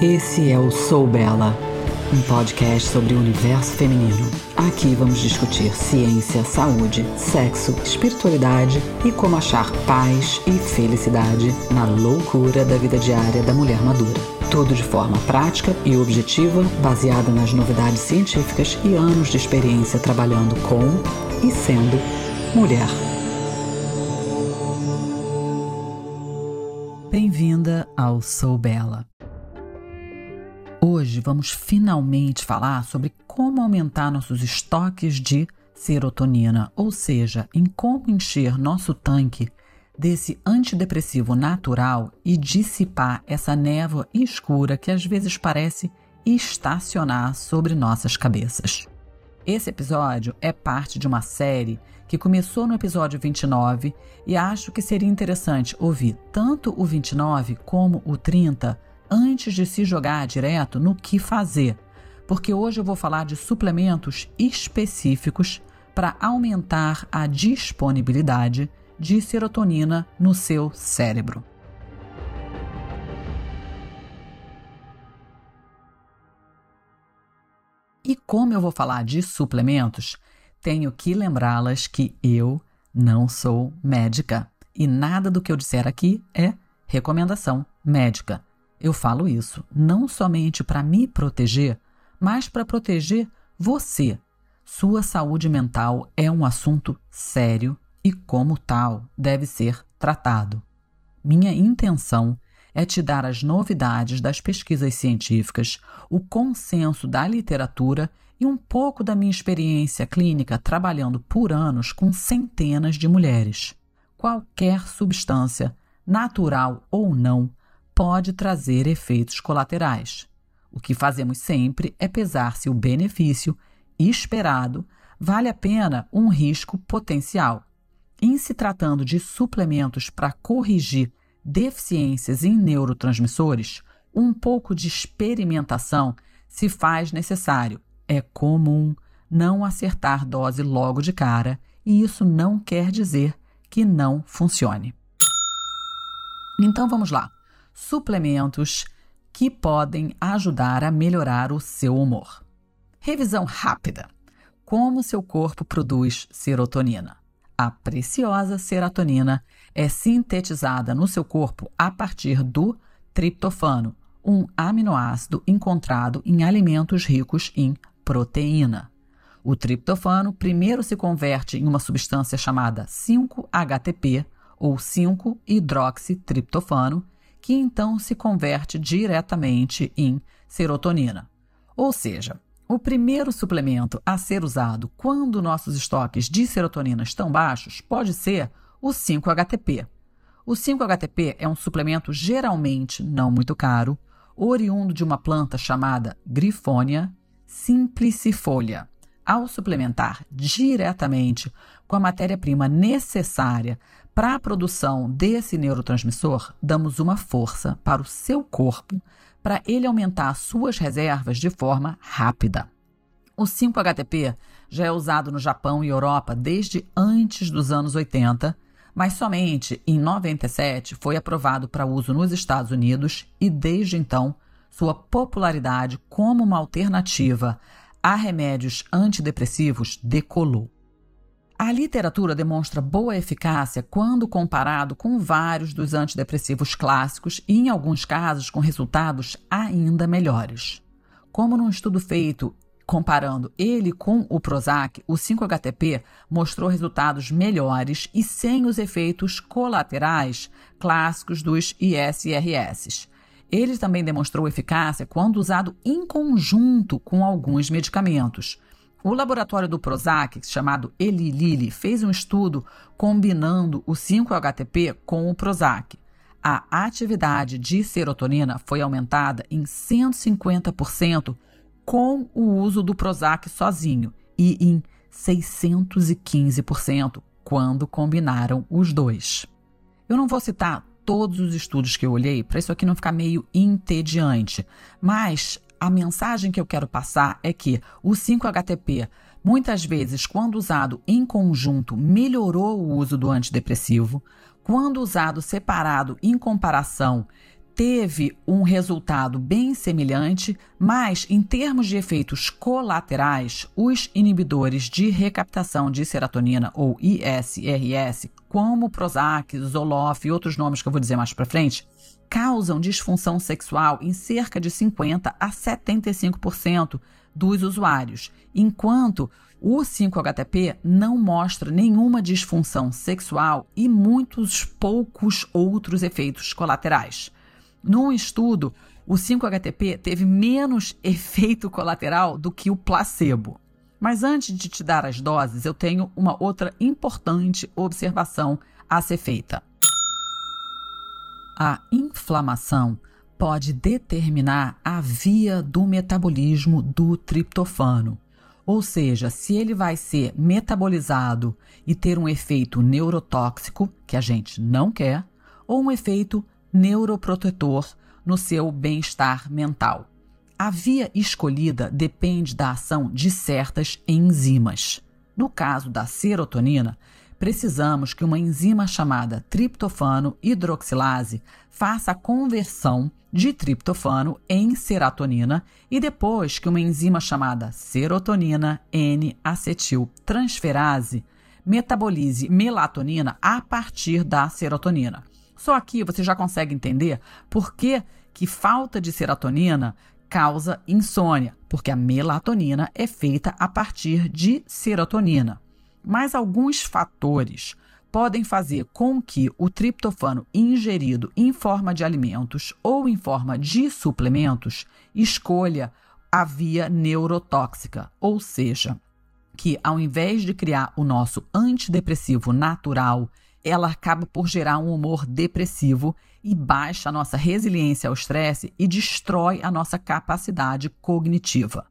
Esse é o Sou Bela, um podcast sobre o universo feminino. Aqui vamos discutir ciência, saúde, sexo, espiritualidade e como achar paz e felicidade na loucura da vida diária da mulher madura. Tudo de forma prática e objetiva, baseada nas novidades científicas e anos de experiência trabalhando com e sendo mulher. Bem-vinda ao Sou Bela. Hoje vamos finalmente falar sobre como aumentar nossos estoques de serotonina, ou seja, em como encher nosso tanque desse antidepressivo natural e dissipar essa névoa escura que às vezes parece estacionar sobre nossas cabeças. Esse episódio é parte de uma série que começou no episódio 29 e acho que seria interessante ouvir tanto o 29 como o 30 antes de se jogar direto no que fazer, porque hoje eu vou falar de suplementos específicos para aumentar a disponibilidade de serotonina no seu cérebro. E como eu vou falar de suplementos, tenho que lembrá-las que eu não sou médica e nada do que eu disser aqui é recomendação médica. Eu falo isso não somente para me proteger, mas para proteger você. Sua saúde mental é um assunto sério e, como tal, deve ser tratado. Minha intenção é te dar as novidades das pesquisas científicas, o consenso da literatura e um pouco da minha experiência clínica trabalhando por anos com centenas de mulheres. Qualquer substância, natural ou não, pode trazer efeitos colaterais. O que fazemos sempre é pesar se o benefício esperado vale a pena um risco potencial. Em se tratando de suplementos para corrigir deficiências em neurotransmissores, um pouco de experimentação se faz necessário. É comum não acertar dose logo de cara, e isso não quer dizer que não funcione. Então vamos lá. Suplementos que podem ajudar a melhorar o seu humor. Revisão rápida. Como seu corpo produz serotonina? A preciosa serotonina é sintetizada no seu corpo a partir do triptofano, um aminoácido encontrado em alimentos ricos em proteína. O triptofano primeiro se converte em uma substância chamada 5-HTP ou 5-hidroxitriptofano, que então se converte diretamente em serotonina. Ou seja, o primeiro suplemento a ser usado quando nossos estoques de serotonina estão baixos pode ser o 5-HTP. O 5-HTP é um suplemento geralmente não muito caro, oriundo de uma planta chamada Grifônia simplicifolia. Ao suplementar diretamente com a matéria-prima necessária para a produção desse neurotransmissor, damos uma força para o seu corpo para ele aumentar suas reservas de forma rápida. O 5-HTP já é usado no Japão e Europa desde antes dos anos 80, mas somente em 97 foi aprovado para uso nos Estados Unidos e desde então sua popularidade como uma alternativa a remédios antidepressivos decolou. A literatura demonstra boa eficácia quando comparado com vários dos antidepressivos clássicos e, em alguns casos, com resultados ainda melhores. Como num estudo feito comparando ele com o Prozac, o 5-HTP mostrou resultados melhores e sem os efeitos colaterais clássicos dos ISRS. Ele também demonstrou eficácia quando usado em conjunto com alguns medicamentos. O laboratório do Prozac, chamado Eli Lilly, fez um estudo combinando o 5-HTP com o Prozac. A atividade de serotonina foi aumentada em 150% com o uso do Prozac sozinho e em 615% quando combinaram os dois. Eu não vou citar todos os estudos que eu olhei para isso aqui não ficar meio entediante, mas a mensagem que eu quero passar é que o 5-HTP, muitas vezes, quando usado em conjunto, melhorou o uso do antidepressivo, quando usado separado em comparação, teve um resultado bem semelhante, mas em termos de efeitos colaterais, os inibidores de recaptação de serotonina ou ISRS, como Prozac, Zoloft e outros nomes que eu vou dizer mais para frente, causam disfunção sexual em cerca de 50 a 75% dos usuários, enquanto o 5-HTP não mostra nenhuma disfunção sexual e muitos poucos outros efeitos colaterais. Num estudo, o 5-HTP teve menos efeito colateral do que o placebo. Mas antes de te dar as doses, eu tenho uma outra importante observação a ser feita. A inflamação pode determinar a via do metabolismo do triptofano. Ou seja, se ele vai ser metabolizado e ter um efeito neurotóxico, que a gente não quer, ou um efeito neuroprotetor no seu bem-estar mental. A via escolhida depende da ação de certas enzimas. No caso da serotonina, precisamos que uma enzima chamada triptofano hidroxilase faça a conversão de triptofano em serotonina e depois que uma enzima chamada serotonina N-acetiltransferase metabolize melatonina a partir da serotonina. Só aqui você já consegue entender por que, que falta de serotonina causa insônia, porque a melatonina é feita a partir de serotonina. Mas alguns fatores podem fazer com que o triptofano ingerido em forma de alimentos ou em forma de suplementos escolha a via neurotóxica, ou seja, que ao invés de criar o nosso antidepressivo natural ela acaba por gerar um humor depressivo e baixa a nossa resiliência ao estresse e destrói a nossa capacidade cognitiva.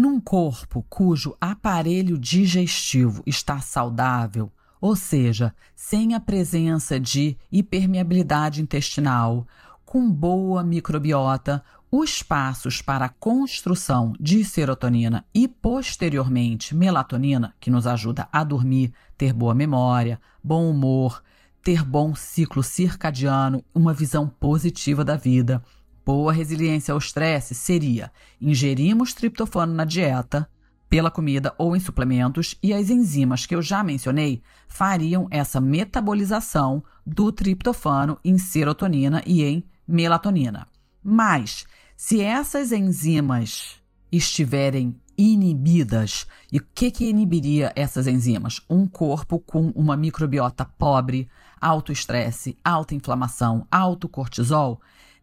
Num corpo cujo aparelho digestivo está saudável, ou seja, sem a presença de hipermeabilidade intestinal, com boa microbiota, os passos para a construção de serotonina e, posteriormente, melatonina, que nos ajuda a dormir, ter boa memória, bom humor, ter bom ciclo circadiano, uma visão positiva da vida, boa resiliência ao estresse, seria ingerimos triptofano na dieta, pela comida ou em suplementos, e as enzimas que eu já mencionei fariam essa metabolização do triptofano em serotonina e em melatonina. Mas se essas enzimas estiverem inibidas, e o que, que inibiria essas enzimas? Um corpo com uma microbiota pobre, alto estresse, alta inflamação, alto cortisol.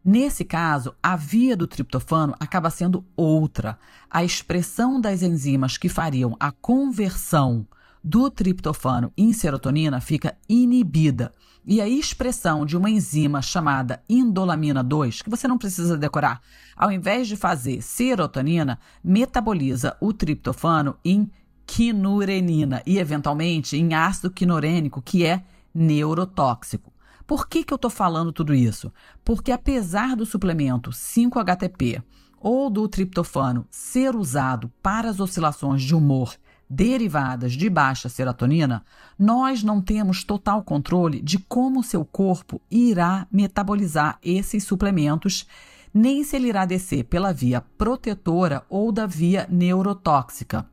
Nesse caso, a via do triptofano acaba sendo outra. A expressão das enzimas que fariam a conversão do triptofano em serotonina fica inibida. E a expressão de uma enzima chamada indolamina 2, que você não precisa decorar, ao invés de fazer serotonina, metaboliza o triptofano em quinurenina e, eventualmente, em ácido quinurênico, que é neurotóxico. Por que, que eu estou falando tudo isso? Porque, apesar do suplemento 5-HTP ou do triptofano ser usado para as oscilações de humor derivadas de baixa serotonina, nós não temos total controle de como seu corpo irá metabolizar esses suplementos, nem se ele irá descer pela via protetora ou da via neurotóxica.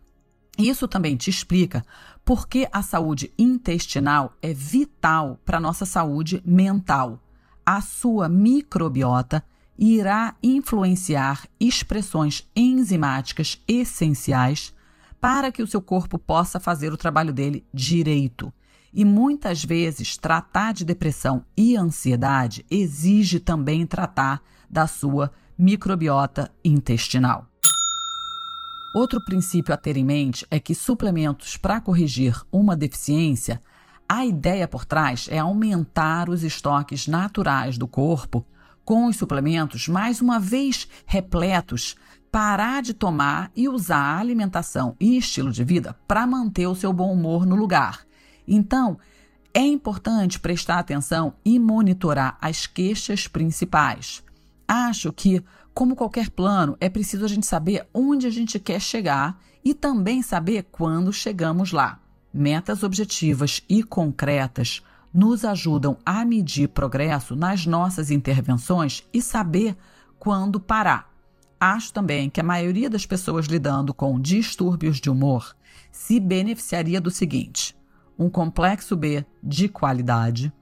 Isso também te explica por que a saúde intestinal é vital para a nossa saúde mental. A sua microbiota irá influenciar expressões enzimáticas essenciais para que o seu corpo possa fazer o trabalho dele direito. E muitas vezes tratar de depressão e ansiedade exige também tratar da sua microbiota intestinal. Outro princípio a ter em mente é que suplementos para corrigir uma deficiência, a ideia por trás é aumentar os estoques naturais do corpo com os suplementos, mais uma vez repletos, parar de tomar e usar a alimentação e estilo de vida para manter o seu bom humor no lugar. Então, é importante prestar atenção e monitorar as queixas principais. Acho que, como qualquer plano, é preciso a gente saber onde a gente quer chegar e também saber quando chegamos lá. Metas objetivas e concretas nos ajudam a medir progresso nas nossas intervenções e saber quando parar. Acho também que a maioria das pessoas lidando com distúrbios de humor se beneficiaria do seguinte: um complexo B de qualidade.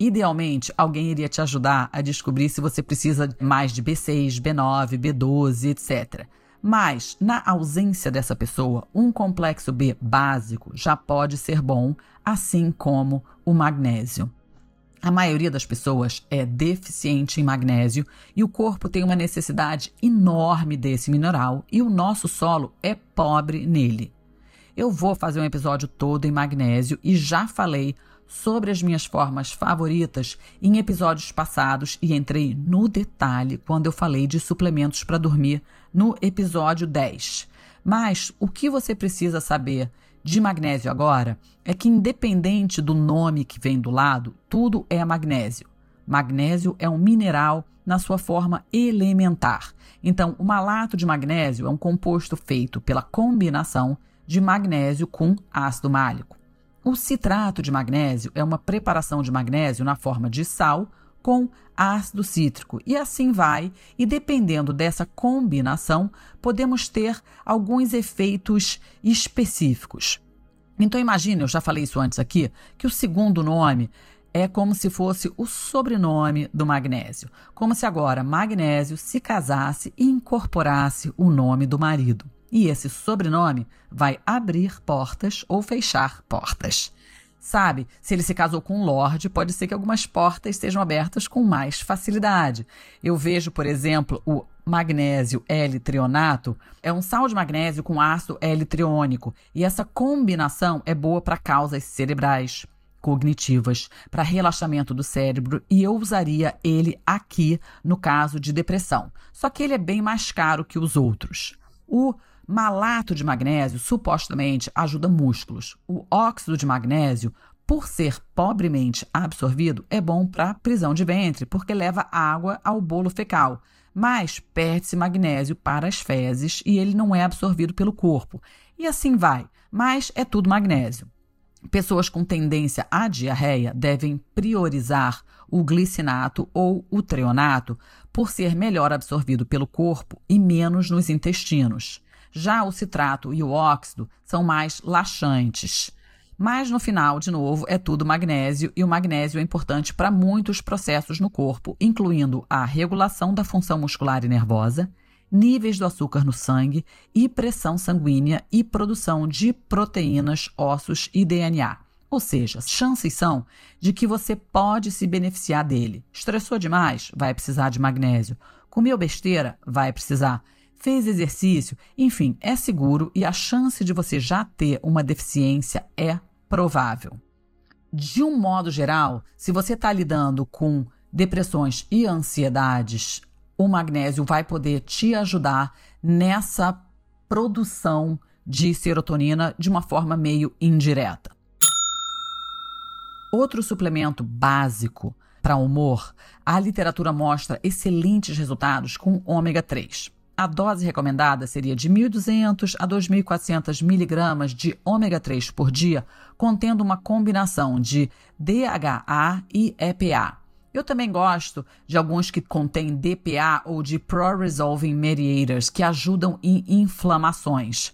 Idealmente, alguém iria te ajudar a descobrir se você precisa mais de B6, B9, B12, etc. Mas, na ausência dessa pessoa, um complexo B básico já pode ser bom, assim como o magnésio. A maioria das pessoas é deficiente em magnésio e o corpo tem uma necessidade enorme desse mineral e o nosso solo é pobre nele. Eu vou fazer um episódio todo em magnésio e já falei sobre as minhas formas favoritas em episódios passados e entrei no detalhe quando eu falei de suplementos para dormir no episódio 10. Mas o que você precisa saber de magnésio agora é que, independente do nome que vem do lado, tudo é magnésio. Magnésio é um mineral na sua forma elementar. Então, o malato de magnésio é um composto feito pela combinação de magnésio com ácido málico. O citrato de magnésio é uma preparação de magnésio na forma de sal com ácido cítrico. E assim vai, e dependendo dessa combinação, podemos ter alguns efeitos específicos. Então imagine, eu já falei isso antes aqui, que o segundo nome é como se fosse o sobrenome do magnésio, como se agora magnésio se casasse e incorporasse o nome do marido. E esse sobrenome vai abrir portas ou fechar portas. Sabe, se ele se casou com um lord, pode ser que algumas portas sejam abertas com mais facilidade. Eu vejo, por exemplo, o magnésio L-trionato é um sal de magnésio com ácido L-triônico, e essa combinação é boa para causas cerebrais, cognitivas, para relaxamento do cérebro, e eu usaria ele aqui no caso de depressão. Só que ele é bem mais caro que os outros. O Malato de magnésio supostamente ajuda músculos. O óxido de magnésio, por ser pobremente absorvido, é bom para prisão de ventre, porque leva água ao bolo fecal. Mas perde-se magnésio para as fezes e ele não é absorvido pelo corpo. E assim vai, mas é tudo magnésio. Pessoas com tendência à diarreia devem priorizar o glicinato ou o treonato por ser melhor absorvido pelo corpo e menos nos intestinos. Já o citrato e o óxido são mais laxantes. Mas no final, de novo, é tudo magnésio e o magnésio é importante para muitos processos no corpo, incluindo a regulação da função muscular e nervosa, níveis do açúcar no sangue e pressão sanguínea e produção de proteínas, ossos e DNA. Ou seja, chances são de que você pode se beneficiar dele. Estressou demais? Vai precisar de magnésio. Comeu besteira? Vai precisar fez exercício, enfim, é seguro e a chance de você já ter uma deficiência é provável. De um modo geral, se você está lidando com depressões e ansiedades, o magnésio vai poder te ajudar nessa produção de serotonina de uma forma meio indireta. Outro suplemento básico para humor, a literatura mostra excelentes resultados com ômega 3. A dose recomendada seria de 1.200 a 2.400 miligramas de ômega 3 por dia, contendo uma combinação de DHA e EPA. Eu também gosto de alguns que contêm DPA ou de Pro-Resolving Mediators, que ajudam em inflamações.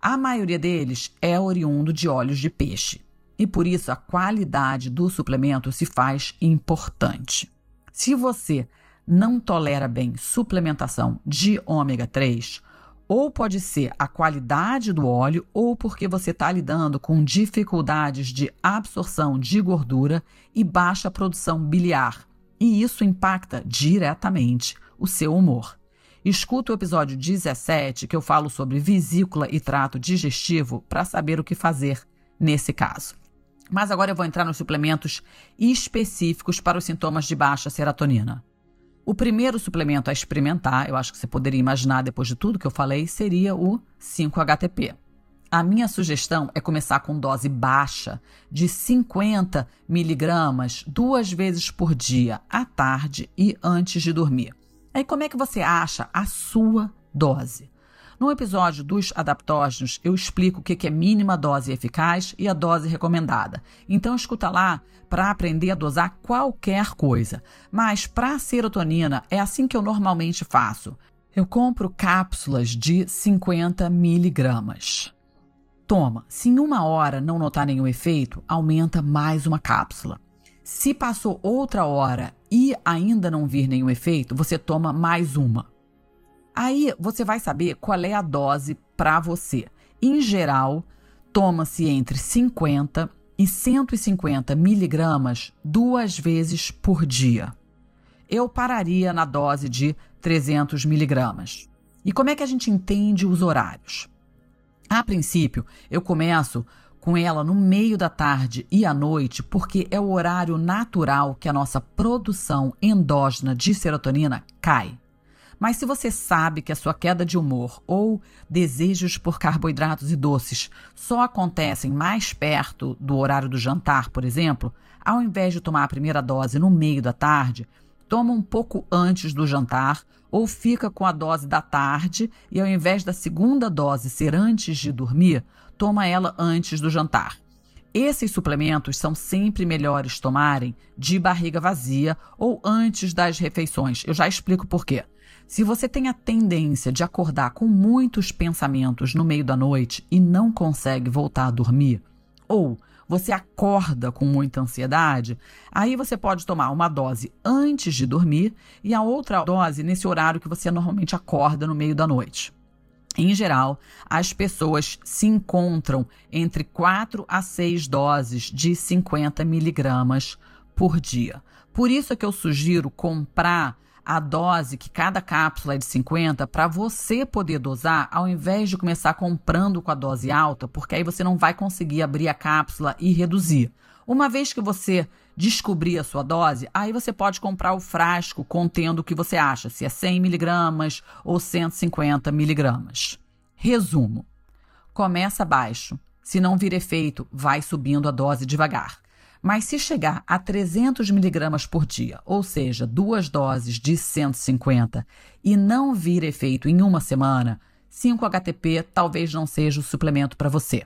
A maioria deles é oriundo de óleos de peixe. E por isso a qualidade do suplemento se faz importante. Se você não tolera bem suplementação de ômega 3, ou pode ser a qualidade do óleo, ou porque você está lidando com dificuldades de absorção de gordura e baixa produção biliar. E isso impacta diretamente o seu humor. Escuta o episódio 17, que eu falo sobre vesícula e trato digestivo, para saber o que fazer nesse caso. Mas agora eu vou entrar nos suplementos específicos para os sintomas de baixa serotonina. O primeiro suplemento a experimentar, eu acho que você poderia imaginar depois de tudo que eu falei, seria o 5-HTP. A minha sugestão é começar com dose baixa de 50 miligramas duas vezes por dia, à tarde e antes de dormir. Aí como é que você acha a sua dose? No episódio dos adaptógenos, eu explico o que é mínima dose eficaz e a dose recomendada. Então escuta lá para aprender a dosar qualquer coisa. Mas para a serotonina é assim que eu normalmente faço. Eu compro cápsulas de 50 miligramas. Toma, se em uma hora não notar nenhum efeito, aumenta mais uma cápsula. Se passou outra hora e ainda não vir nenhum efeito, você toma mais uma. Aí você vai saber qual é a dose para você. Em geral, toma-se entre 50 e 150 miligramas duas vezes por dia. Eu pararia na dose de 300 miligramas. E como é que a gente entende os horários? A princípio, eu começo com ela no meio da tarde e à noite, porque é o horário natural que a nossa produção endógena de serotonina cai. Mas se você sabe que a sua queda de humor ou desejos por carboidratos e doces só acontecem mais perto do horário do jantar, por exemplo, ao invés de tomar a primeira dose no meio da tarde, toma um pouco antes do jantar ou fica com a dose da tarde e ao invés da segunda dose ser antes de dormir, toma ela antes do jantar. Esses suplementos são sempre melhores tomarem de barriga vazia ou antes das refeições. Eu já explico por quê. Se você tem a tendência de acordar com muitos pensamentos no meio da noite e não consegue voltar a dormir, ou você acorda com muita ansiedade, aí você pode tomar uma dose antes de dormir e a outra dose nesse horário que você normalmente acorda no meio da noite. Em geral, as pessoas se encontram entre 4 a 6 doses de 50 miligramas por dia. Por isso é que eu sugiro comprar a dose que cada cápsula é de 50 para você poder dosar, ao invés de começar comprando com a dose alta, porque aí você não vai conseguir abrir a cápsula e reduzir. Uma vez que você descobrir a sua dose, aí você pode comprar o frasco contendo o que você acha, se é 100 miligramas ou 150 miligramas. Resumo: começa baixo. Se não vir efeito, vai subindo a dose devagar. Mas se chegar a 300 miligramas por dia, ou seja, duas doses de 150, e não vir efeito em uma semana, 5-HTP talvez não seja o suplemento para você.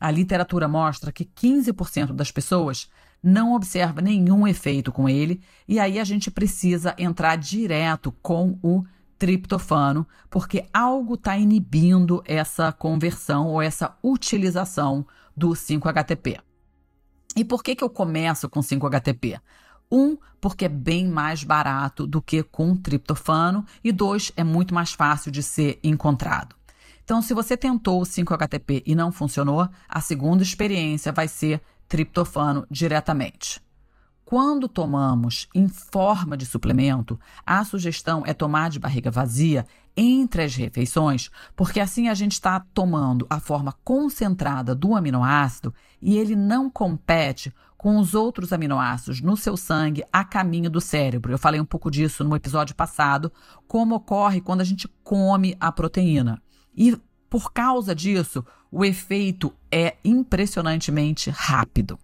A literatura mostra que 15% das pessoas não observa nenhum efeito com ele, e aí a gente precisa entrar direto com o triptofano, porque algo está inibindo essa conversão ou essa utilização do 5-HTP. E por que, que eu começo com 5-HTP? Um, porque é bem mais barato do que com triptofano, e dois, é muito mais fácil de ser encontrado. Então, se você tentou o 5-HTP e não funcionou, a segunda experiência vai ser triptofano diretamente. Quando tomamos em forma de suplemento, a sugestão é tomar de barriga vazia entre as refeições, porque assim a gente está tomando a forma concentrada do aminoácido e ele não compete com os outros aminoácidos no seu sangue a caminho do cérebro. Eu falei um pouco disso no episódio passado, como ocorre quando a gente come a proteína. E por causa disso, o efeito é impressionantemente rápido.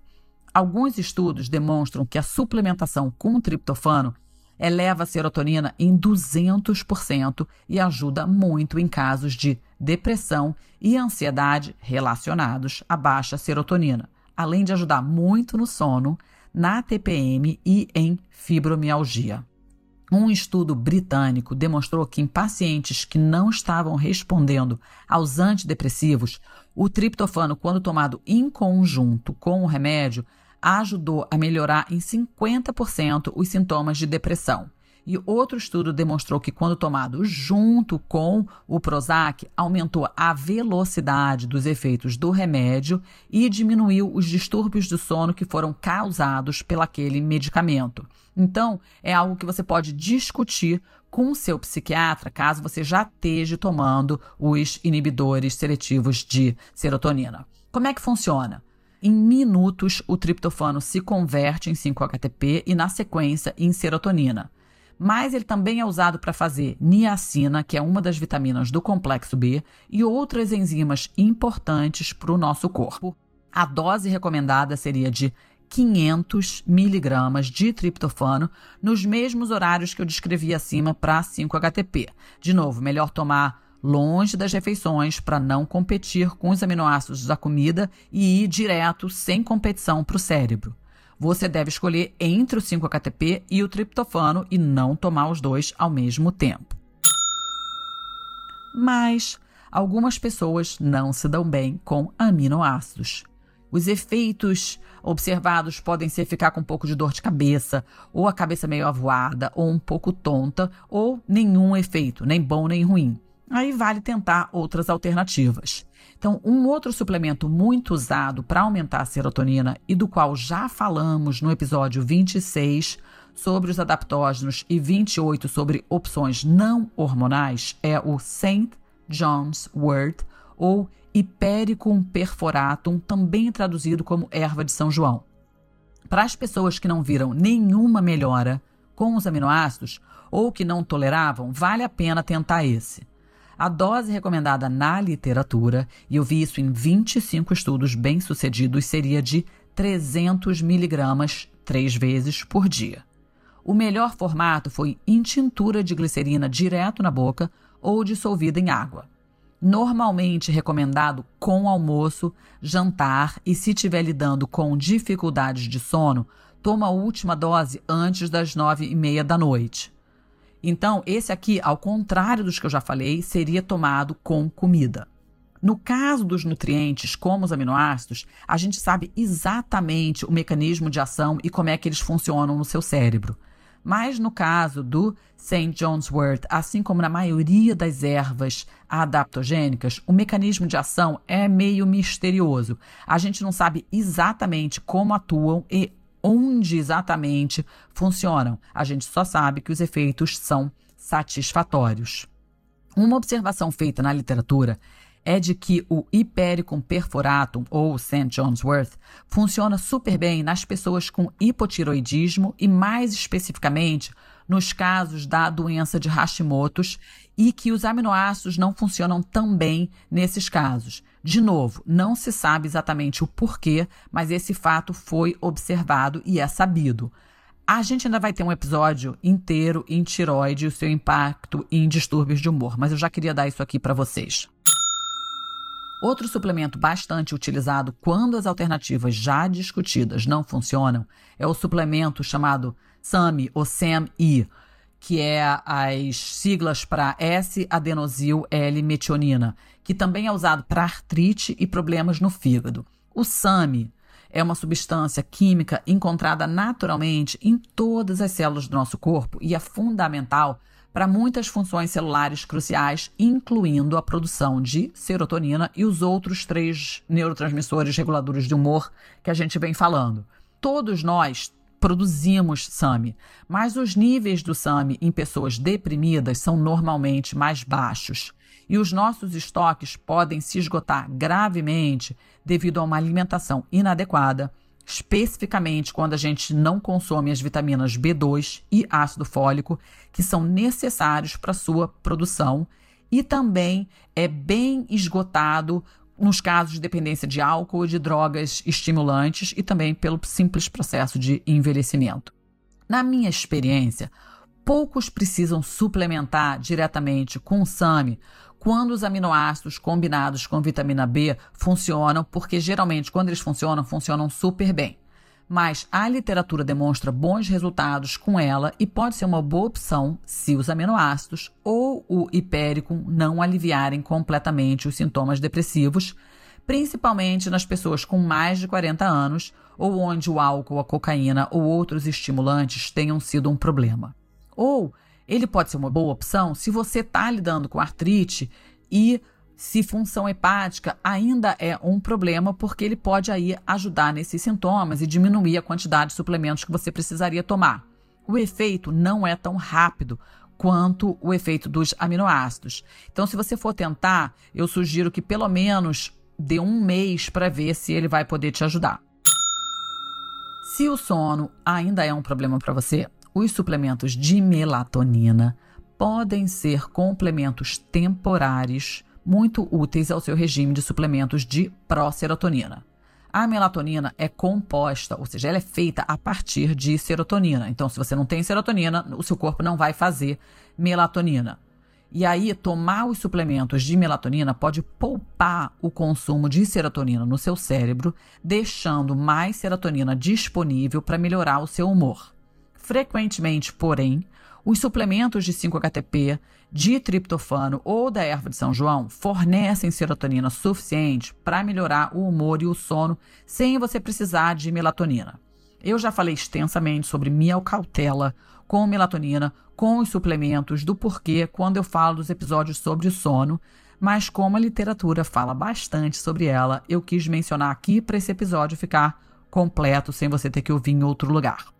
Alguns estudos demonstram que a suplementação com triptofano eleva a serotonina em 200% e ajuda muito em casos de depressão e ansiedade relacionados à baixa serotonina, além de ajudar muito no sono, na TPM e em fibromialgia. Um estudo britânico demonstrou que em pacientes que não estavam respondendo aos antidepressivos, o triptofano, quando tomado em conjunto com o remédio, ajudou a melhorar em 50% os sintomas de depressão. E outro estudo demonstrou que, quando tomado junto com o Prozac, aumentou a velocidade dos efeitos do remédio e diminuiu os distúrbios do sono que foram causados pelaquele medicamento. Então, é algo que você pode discutir com o seu psiquiatra, caso você já esteja tomando os inibidores seletivos de serotonina. Como é que funciona? Em minutos, o triptofano se converte em 5-HTP e, na sequência, em serotonina. Mas ele também é usado para fazer niacina, que é uma das vitaminas do complexo B, e outras enzimas importantes para o nosso corpo. A dose recomendada seria de 500 miligramas de triptofano nos mesmos horários que eu descrevi acima para 5-HTP. De novo, melhor tomar longe das refeições para não competir com os aminoácidos da comida e ir direto, sem competição, para o cérebro. Você deve escolher entre o 5-HTP e o triptofano e não tomar os dois ao mesmo tempo. Mas algumas pessoas não se dão bem com aminoácidos. Os efeitos observados podem ser ficar com um pouco de dor de cabeça, ou a cabeça meio avoada, ou um pouco tonta, ou nenhum efeito, nem bom nem ruim. Aí vale tentar outras alternativas. Então, um outro suplemento muito usado para aumentar a serotonina e do qual já falamos no episódio 26 sobre os adaptógenos e 28 sobre opções não hormonais é o St. John's Wort ou Hipericum perforatum, também traduzido como erva de São João. Para as pessoas que não viram nenhuma melhora com os aminoácidos ou que não toleravam, vale a pena tentar esse. A dose recomendada na literatura, e eu vi isso em 25 estudos bem-sucedidos, seria de 300 miligramas três vezes por dia. O melhor formato foi em tintura de glicerina direto na boca ou dissolvida em água normalmente recomendado com almoço, jantar e se estiver lidando com dificuldades de sono, toma a última dose antes das nove e meia da noite. Então, esse aqui, ao contrário dos que eu já falei, seria tomado com comida. No caso dos nutrientes, como os aminoácidos, a gente sabe exatamente o mecanismo de ação e como é que eles funcionam no seu cérebro. Mas no caso do St. John's Wort, assim como na maioria das ervas adaptogênicas, o mecanismo de ação é meio misterioso. A gente não sabe exatamente como atuam e onde exatamente funcionam. A gente só sabe que os efeitos são satisfatórios. Uma observação feita na literatura é de que o Hipericum perforatum, ou St. John's Wort, funciona super bem nas pessoas com hipotiroidismo e, mais especificamente, nos casos da doença de Hashimoto's e que os aminoácidos não funcionam tão bem nesses casos. De novo, não se sabe exatamente o porquê, mas esse fato foi observado e é sabido. A gente ainda vai ter um episódio inteiro em tiroide e o seu impacto em distúrbios de humor, mas eu já queria dar isso aqui para vocês. Outro suplemento bastante utilizado quando as alternativas já discutidas não funcionam é o suplemento chamado SAMI ou SAM-I, que é as siglas para S-adenosil L-metionina, que também é usado para artrite e problemas no fígado. O SAMI é uma substância química encontrada naturalmente em todas as células do nosso corpo e é fundamental para muitas funções celulares cruciais, incluindo a produção de serotonina e os outros três neurotransmissores reguladores de humor que a gente vem falando. Todos nós produzimos SAMI, mas os níveis do SAMI em pessoas deprimidas são normalmente mais baixos. E os nossos estoques podem se esgotar gravemente devido a uma alimentação inadequada, especificamente quando a gente não consome as vitaminas B2 e ácido fólico, que são necessários para sua produção, e também é bem esgotado nos casos de dependência de álcool de drogas estimulantes e também pelo simples processo de envelhecimento. Na minha experiência, poucos precisam suplementar diretamente com o SAMI quando os aminoácidos combinados com vitamina B funcionam, porque geralmente quando eles funcionam, funcionam super bem. Mas a literatura demonstra bons resultados com ela e pode ser uma boa opção se os aminoácidos ou o hipéricum não aliviarem completamente os sintomas depressivos, principalmente nas pessoas com mais de 40 anos ou onde o álcool, a cocaína ou outros estimulantes tenham sido um problema. Ou ele pode ser uma boa opção se você está lidando com artrite e se função hepática ainda é um problema, porque ele pode aí ajudar nesses sintomas e diminuir a quantidade de suplementos que você precisaria tomar. O efeito não é tão rápido quanto o efeito dos aminoácidos. Então, se você for tentar, eu sugiro que pelo menos dê um mês para ver se ele vai poder te ajudar. Se o sono ainda é um problema para você, os suplementos de melatonina podem ser complementos temporários muito úteis ao seu regime de suplementos de pró-serotonina. A melatonina é composta, ou seja, ela é feita a partir de serotonina. Então, se você não tem serotonina, o seu corpo não vai fazer melatonina. E aí, tomar os suplementos de melatonina pode poupar o consumo de serotonina no seu cérebro, deixando mais serotonina disponível para melhorar o seu humor. Frequentemente, porém, os suplementos de 5-HTP, de triptofano ou da erva de São João fornecem serotonina suficiente para melhorar o humor e o sono sem você precisar de melatonina. Eu já falei extensamente sobre mielcautela com melatonina, com os suplementos, do porquê quando eu falo dos episódios sobre sono, mas como a literatura fala bastante sobre ela, eu quis mencionar aqui para esse episódio ficar completo sem você ter que ouvir em outro lugar.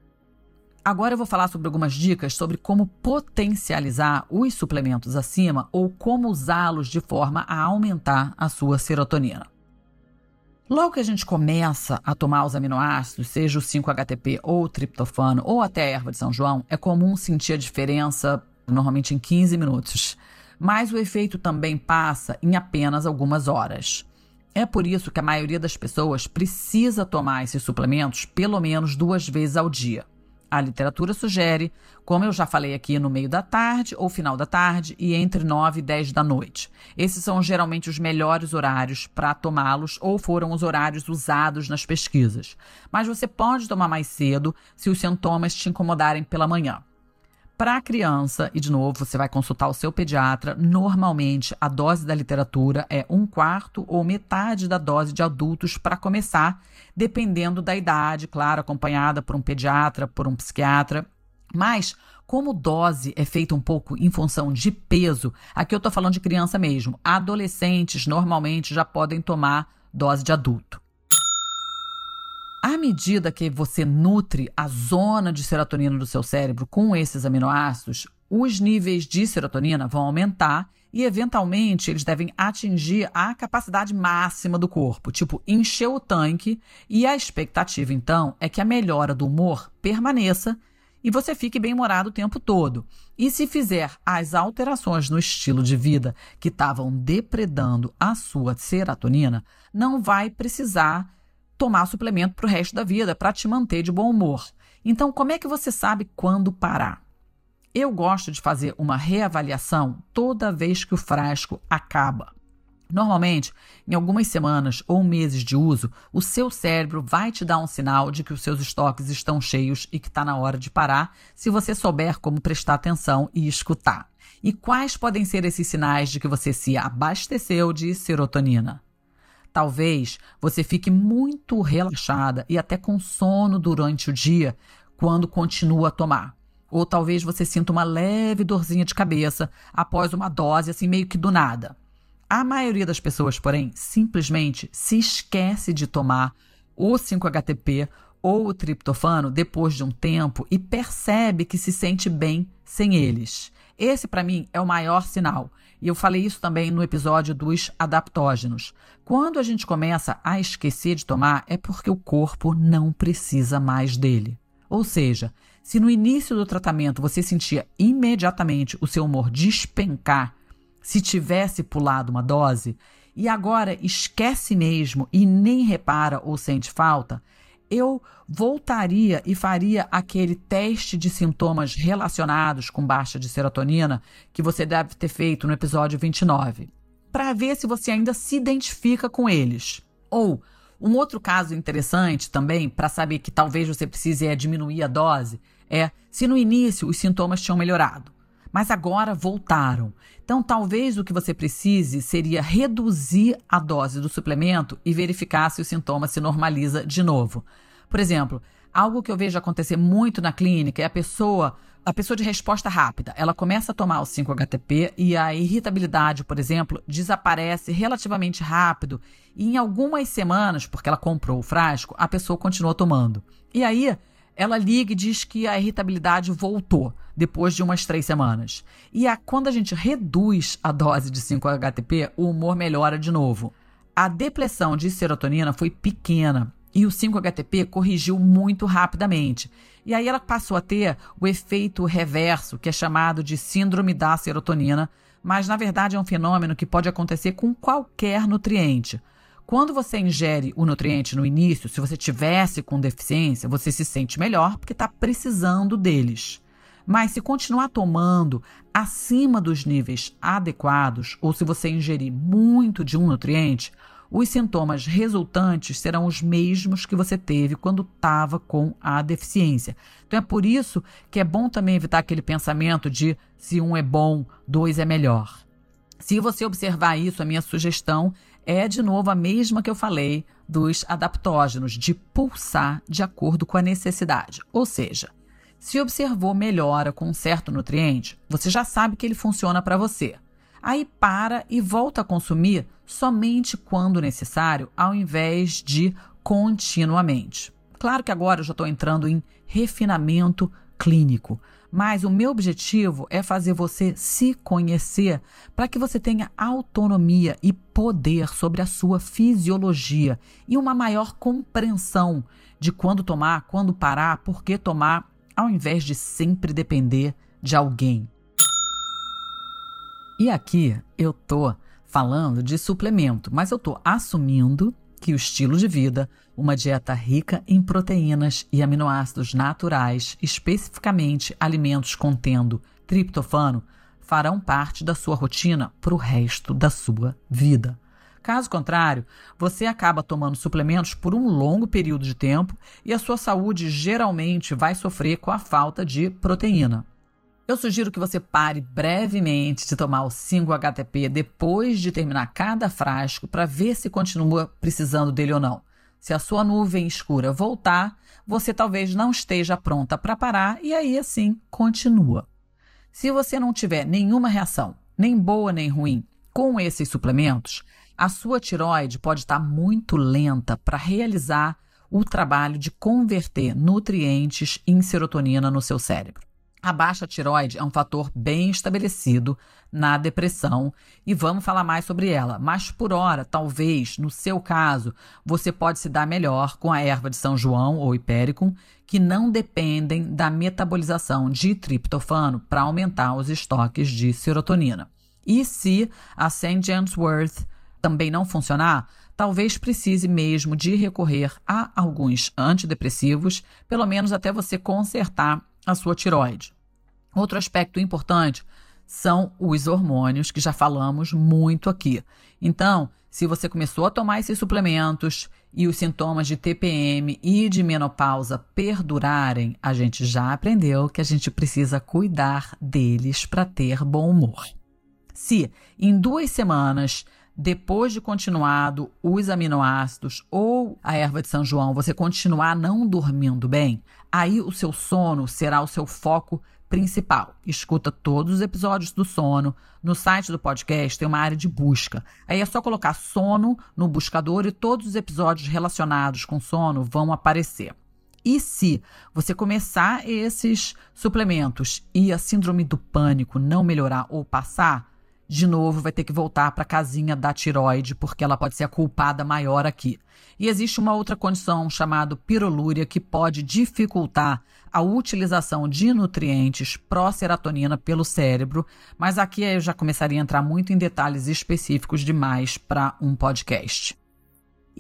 Agora eu vou falar sobre algumas dicas sobre como potencializar os suplementos acima ou como usá-los de forma a aumentar a sua serotonina. Logo que a gente começa a tomar os aminoácidos, seja o 5-HTP ou o triptofano ou até a erva de São João, é comum sentir a diferença normalmente em 15 minutos. Mas o efeito também passa em apenas algumas horas. É por isso que a maioria das pessoas precisa tomar esses suplementos pelo menos duas vezes ao dia. A literatura sugere, como eu já falei aqui, no meio da tarde ou final da tarde e entre 9 e 10 da noite. Esses são geralmente os melhores horários para tomá-los ou foram os horários usados nas pesquisas. Mas você pode tomar mais cedo se os sintomas te incomodarem pela manhã. Para a criança, e de novo, você vai consultar o seu pediatra, normalmente a dose da literatura é um quarto ou metade da dose de adultos para começar, dependendo da idade, claro, acompanhada por um pediatra, por um psiquiatra. Mas, como dose é feita um pouco em função de peso, aqui eu estou falando de criança mesmo. Adolescentes normalmente já podem tomar dose de adulto. À medida que você nutre a zona de serotonina do seu cérebro com esses aminoácidos, os níveis de serotonina vão aumentar e, eventualmente, eles devem atingir a capacidade máxima do corpo, tipo, encher o tanque. E a expectativa, então, é que a melhora do humor permaneça e você fique bem-humorado o tempo todo. E se fizer as alterações no estilo de vida que estavam depredando a sua serotonina, não vai precisar tomar suplemento para o resto da vida para te manter de bom humor. Então, como é que você sabe quando parar? Eu gosto de fazer uma reavaliação toda vez que o frasco acaba. Normalmente, em algumas semanas ou meses de uso, o seu cérebro vai te dar um sinal de que os seus estoques estão cheios e que está na hora de parar, se você souber como prestar atenção e escutar. E quais podem ser esses sinais de que você se abasteceu de serotonina? Talvez você fique muito relaxada e até com sono durante o dia quando continua a tomar. Ou talvez você sinta uma leve dorzinha de cabeça após uma dose, assim, meio que do nada. A maioria das pessoas, porém, simplesmente se esquece de tomar o 5-HTP ou o triptofano depois de um tempo e percebe que se sente bem sem eles. Esse, para mim, é o maior sinal. E eu falei isso também no episódio dos adaptógenos. Quando a gente começa a esquecer de tomar, é porque o corpo não precisa mais dele. Ou seja, se no início do tratamento você sentia imediatamente o seu humor despencar, se tivesse pulado uma dose, e agora esquece mesmo e nem repara ou sente falta, eu voltaria e faria aquele teste de sintomas relacionados com baixa de serotonina que você deve ter feito no episódio 29, para ver se você ainda se identifica com eles. Ou um outro caso interessante também, para saber que talvez você precise é diminuir a dose, é se no início os sintomas tinham melhorado, mas agora voltaram. Então, talvez o que você precise seria reduzir a dose do suplemento e verificar se o sintoma se normaliza de novo. Por exemplo, algo que eu vejo acontecer muito na clínica é a pessoa, a pessoa de resposta rápida. Ela começa a tomar o 5-HTP e a irritabilidade, por exemplo, desaparece relativamente rápido. E em algumas semanas, porque ela comprou o frasco, a pessoa continua tomando. E aí, ela liga e diz que a irritabilidade voltou depois de umas três semanas. E a, quando a gente reduz a dose de 5-HTP, o humor melhora de novo. A depressão de serotonina foi pequena e o 5-HTP corrigiu muito rapidamente. E aí ela passou a ter o efeito reverso, que é chamado de síndrome da serotonina, mas na verdade é um fenômeno que pode acontecer com qualquer nutriente. Quando você ingere o nutriente no início, se você tivesse com deficiência, você se sente melhor porque está precisando deles. Mas se continuar tomando acima dos níveis adequados, ou se você ingerir muito de um nutriente, os sintomas resultantes serão os mesmos que você teve quando estava com a deficiência. Então é por isso que é bom também evitar aquele pensamento de se um é bom, dois é melhor. Se você observar isso, a minha sugestão é de novo a mesma que eu falei dos adaptógenos, de pulsar de acordo com a necessidade. Ou seja, se observou melhora com um certo nutriente, você já sabe que ele funciona para você. Aí para e volta a consumir somente quando necessário, ao invés de continuamente. Claro que agora eu já estou entrando em refinamento clínico, mas o meu objetivo é fazer você se conhecer para que você tenha autonomia e poder sobre a sua fisiologia e uma maior compreensão de quando tomar, quando parar, por que tomar, ao invés de sempre depender de alguém. E aqui eu tô falando de suplemento, mas eu tô assumindo que o estilo de vida, uma dieta rica em proteínas e aminoácidos naturais, especificamente alimentos contendo triptofano, farão parte da sua rotina para o resto da sua vida. Caso contrário, você acaba tomando suplementos por um longo período de tempo e a sua saúde geralmente vai sofrer com a falta de proteína. Eu sugiro que você pare brevemente de tomar o 5-HTP depois de terminar cada frasco para ver se continua precisando dele ou não. Se a sua nuvem escura voltar, você talvez não esteja pronta para parar e aí assim continua. Se você não tiver nenhuma reação, nem boa nem ruim, com esses suplementos, a sua tiroide pode estar muito lenta para realizar o trabalho de converter nutrientes em serotonina no seu cérebro. A baixa tiroide é um fator bem estabelecido na depressão e vamos falar mais sobre ela. Mas por hora, talvez, no seu caso, você pode se dar melhor com a erva de São João ou Hipericum, que não dependem da metabolização de triptofano para aumentar os estoques de serotonina. E se a St. James Worth também não funcionar, talvez precise mesmo de recorrer a alguns antidepressivos, pelo menos até você consertar a sua tiroide. Outro aspecto importante são os hormônios, que já falamos muito aqui. Então, se você começou a tomar esses suplementos e os sintomas de TPM e de menopausa perdurarem, a gente já aprendeu que a gente precisa cuidar deles para ter bom humor. Se em duas semanas depois de continuado os aminoácidos ou a erva de São João, você continuar não dormindo bem, aí o seu sono será o seu foco principal. Escuta todos os episódios do sono. No site do podcast tem uma área de busca. Aí é só colocar sono no buscador e todos os episódios relacionados com sono vão aparecer. E se você começar esses suplementos e a síndrome do pânico não melhorar ou passar, de novo vai ter que voltar para a casinha da tiroide, porque ela pode ser a culpada maior aqui. E existe uma outra condição chamada pirolúria que pode dificultar a utilização de nutrientes pró-serotonina pelo cérebro, mas aqui eu já começaria a entrar muito em detalhes específicos demais para um podcast.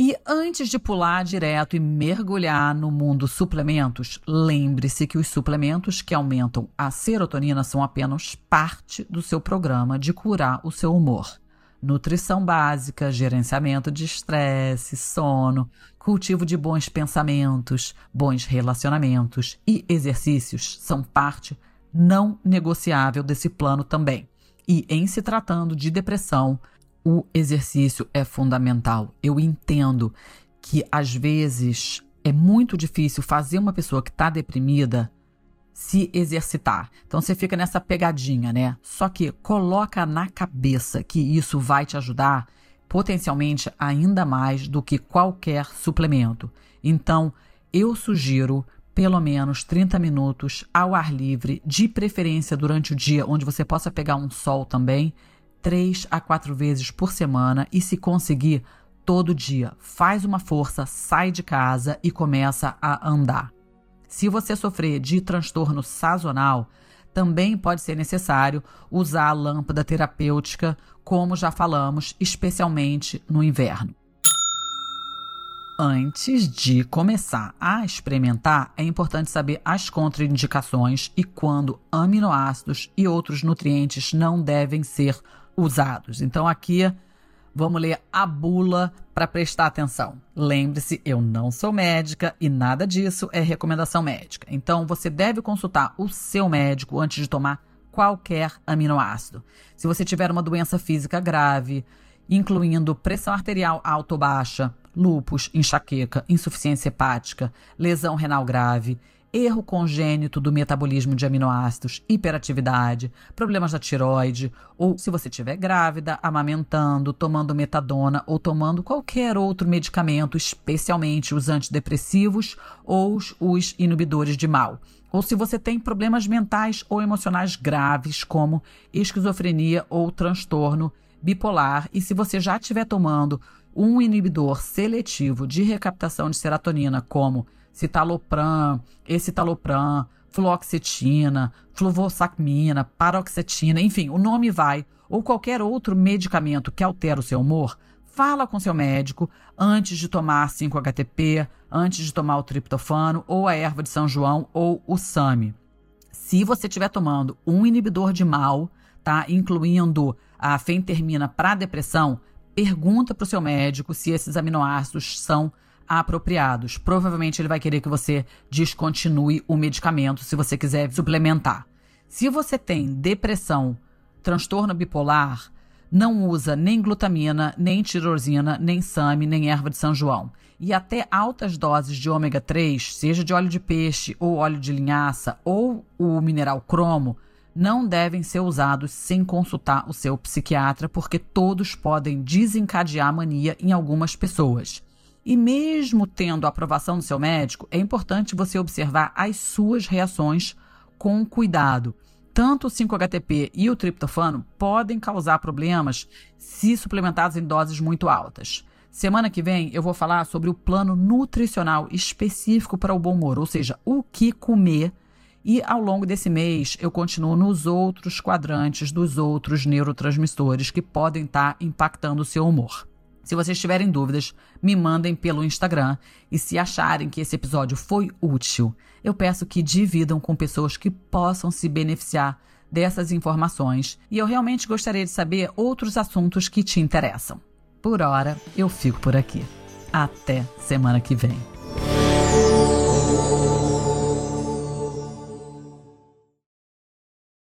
E antes de pular direto e mergulhar no mundo suplementos, lembre-se que os suplementos que aumentam a serotonina são apenas parte do seu programa de curar o seu humor. Nutrição básica, gerenciamento de estresse, sono, cultivo de bons pensamentos, bons relacionamentos e exercícios são parte não negociável desse plano também. E em se tratando de depressão, o exercício é fundamental. Eu entendo que às vezes é muito difícil fazer uma pessoa que está deprimida se exercitar. Então você fica nessa pegadinha, né? Só que coloca na cabeça que isso vai te ajudar potencialmente ainda mais do que qualquer suplemento. Então, eu sugiro pelo menos 30 minutos ao ar livre, de preferência durante o dia, onde você possa pegar um sol também três a quatro vezes por semana e, se conseguir, todo dia. Faz uma força, sai de casa e começa a andar. Se você sofrer de transtorno sazonal, também pode ser necessário usar a lâmpada terapêutica, como já falamos, especialmente no inverno. Antes de começar a experimentar, é importante saber as contraindicações e quando aminoácidos e outros nutrientes não devem ser usados. Então, aqui vamos ler a bula para prestar atenção. Lembre-se, eu não sou médica e nada disso é recomendação médica. Então, você deve consultar o seu médico antes de tomar qualquer aminoácido. Se você tiver uma doença física grave, incluindo pressão arterial alta ou baixa, lúpus, enxaqueca, insuficiência hepática, lesão renal grave, erro congênito do metabolismo de aminoácidos, hiperatividade, problemas da tiroide, ou se você estiver grávida, amamentando, tomando metadona ou tomando qualquer outro medicamento, especialmente os antidepressivos ou os inibidores de mal. Ou se você tem problemas mentais ou emocionais graves, como esquizofrenia ou transtorno bipolar, e se você já estiver tomando um inibidor seletivo de recaptação de serotonina, como citalopram, escitalopram, fluoxetina, fluvosacmina, paroxetina, enfim, o nome vai, ou qualquer outro medicamento que altera o seu humor, fala com seu médico antes de tomar 5-HTP, antes de tomar o triptofano, ou a erva de São João, ou o SAMI. Se você estiver tomando um inibidor de mal, tá, incluindo a fentermina para depressão, pergunta para o seu médico se esses aminoácidos são apropriados. Provavelmente ele vai querer que você descontinue o medicamento se você quiser suplementar. Se você tem depressão, transtorno bipolar, não usa nem glutamina, nem tirosina, nem SAMI, nem erva de São João. E até altas doses de ômega 3, seja de óleo de peixe ou óleo de linhaça ou o mineral cromo, não devem ser usados sem consultar o seu psiquiatra, porque todos podem desencadear mania em algumas pessoas. E mesmo tendo a aprovação do seu médico, é importante você observar as suas reações com cuidado. Tanto o 5-HTP e o triptofano podem causar problemas se suplementados em doses muito altas. Semana que vem eu vou falar sobre o plano nutricional específico para o bom humor, ou seja, o que comer e ao longo desse mês, eu continuo nos outros quadrantes dos outros neurotransmissores que podem estar tá impactando o seu humor. Se vocês tiverem dúvidas, me mandem pelo Instagram e se acharem que esse episódio foi útil, eu peço que dividam com pessoas que possam se beneficiar dessas informações e eu realmente gostaria de saber outros assuntos que te interessam. Por hora, eu fico por aqui. Até semana que vem.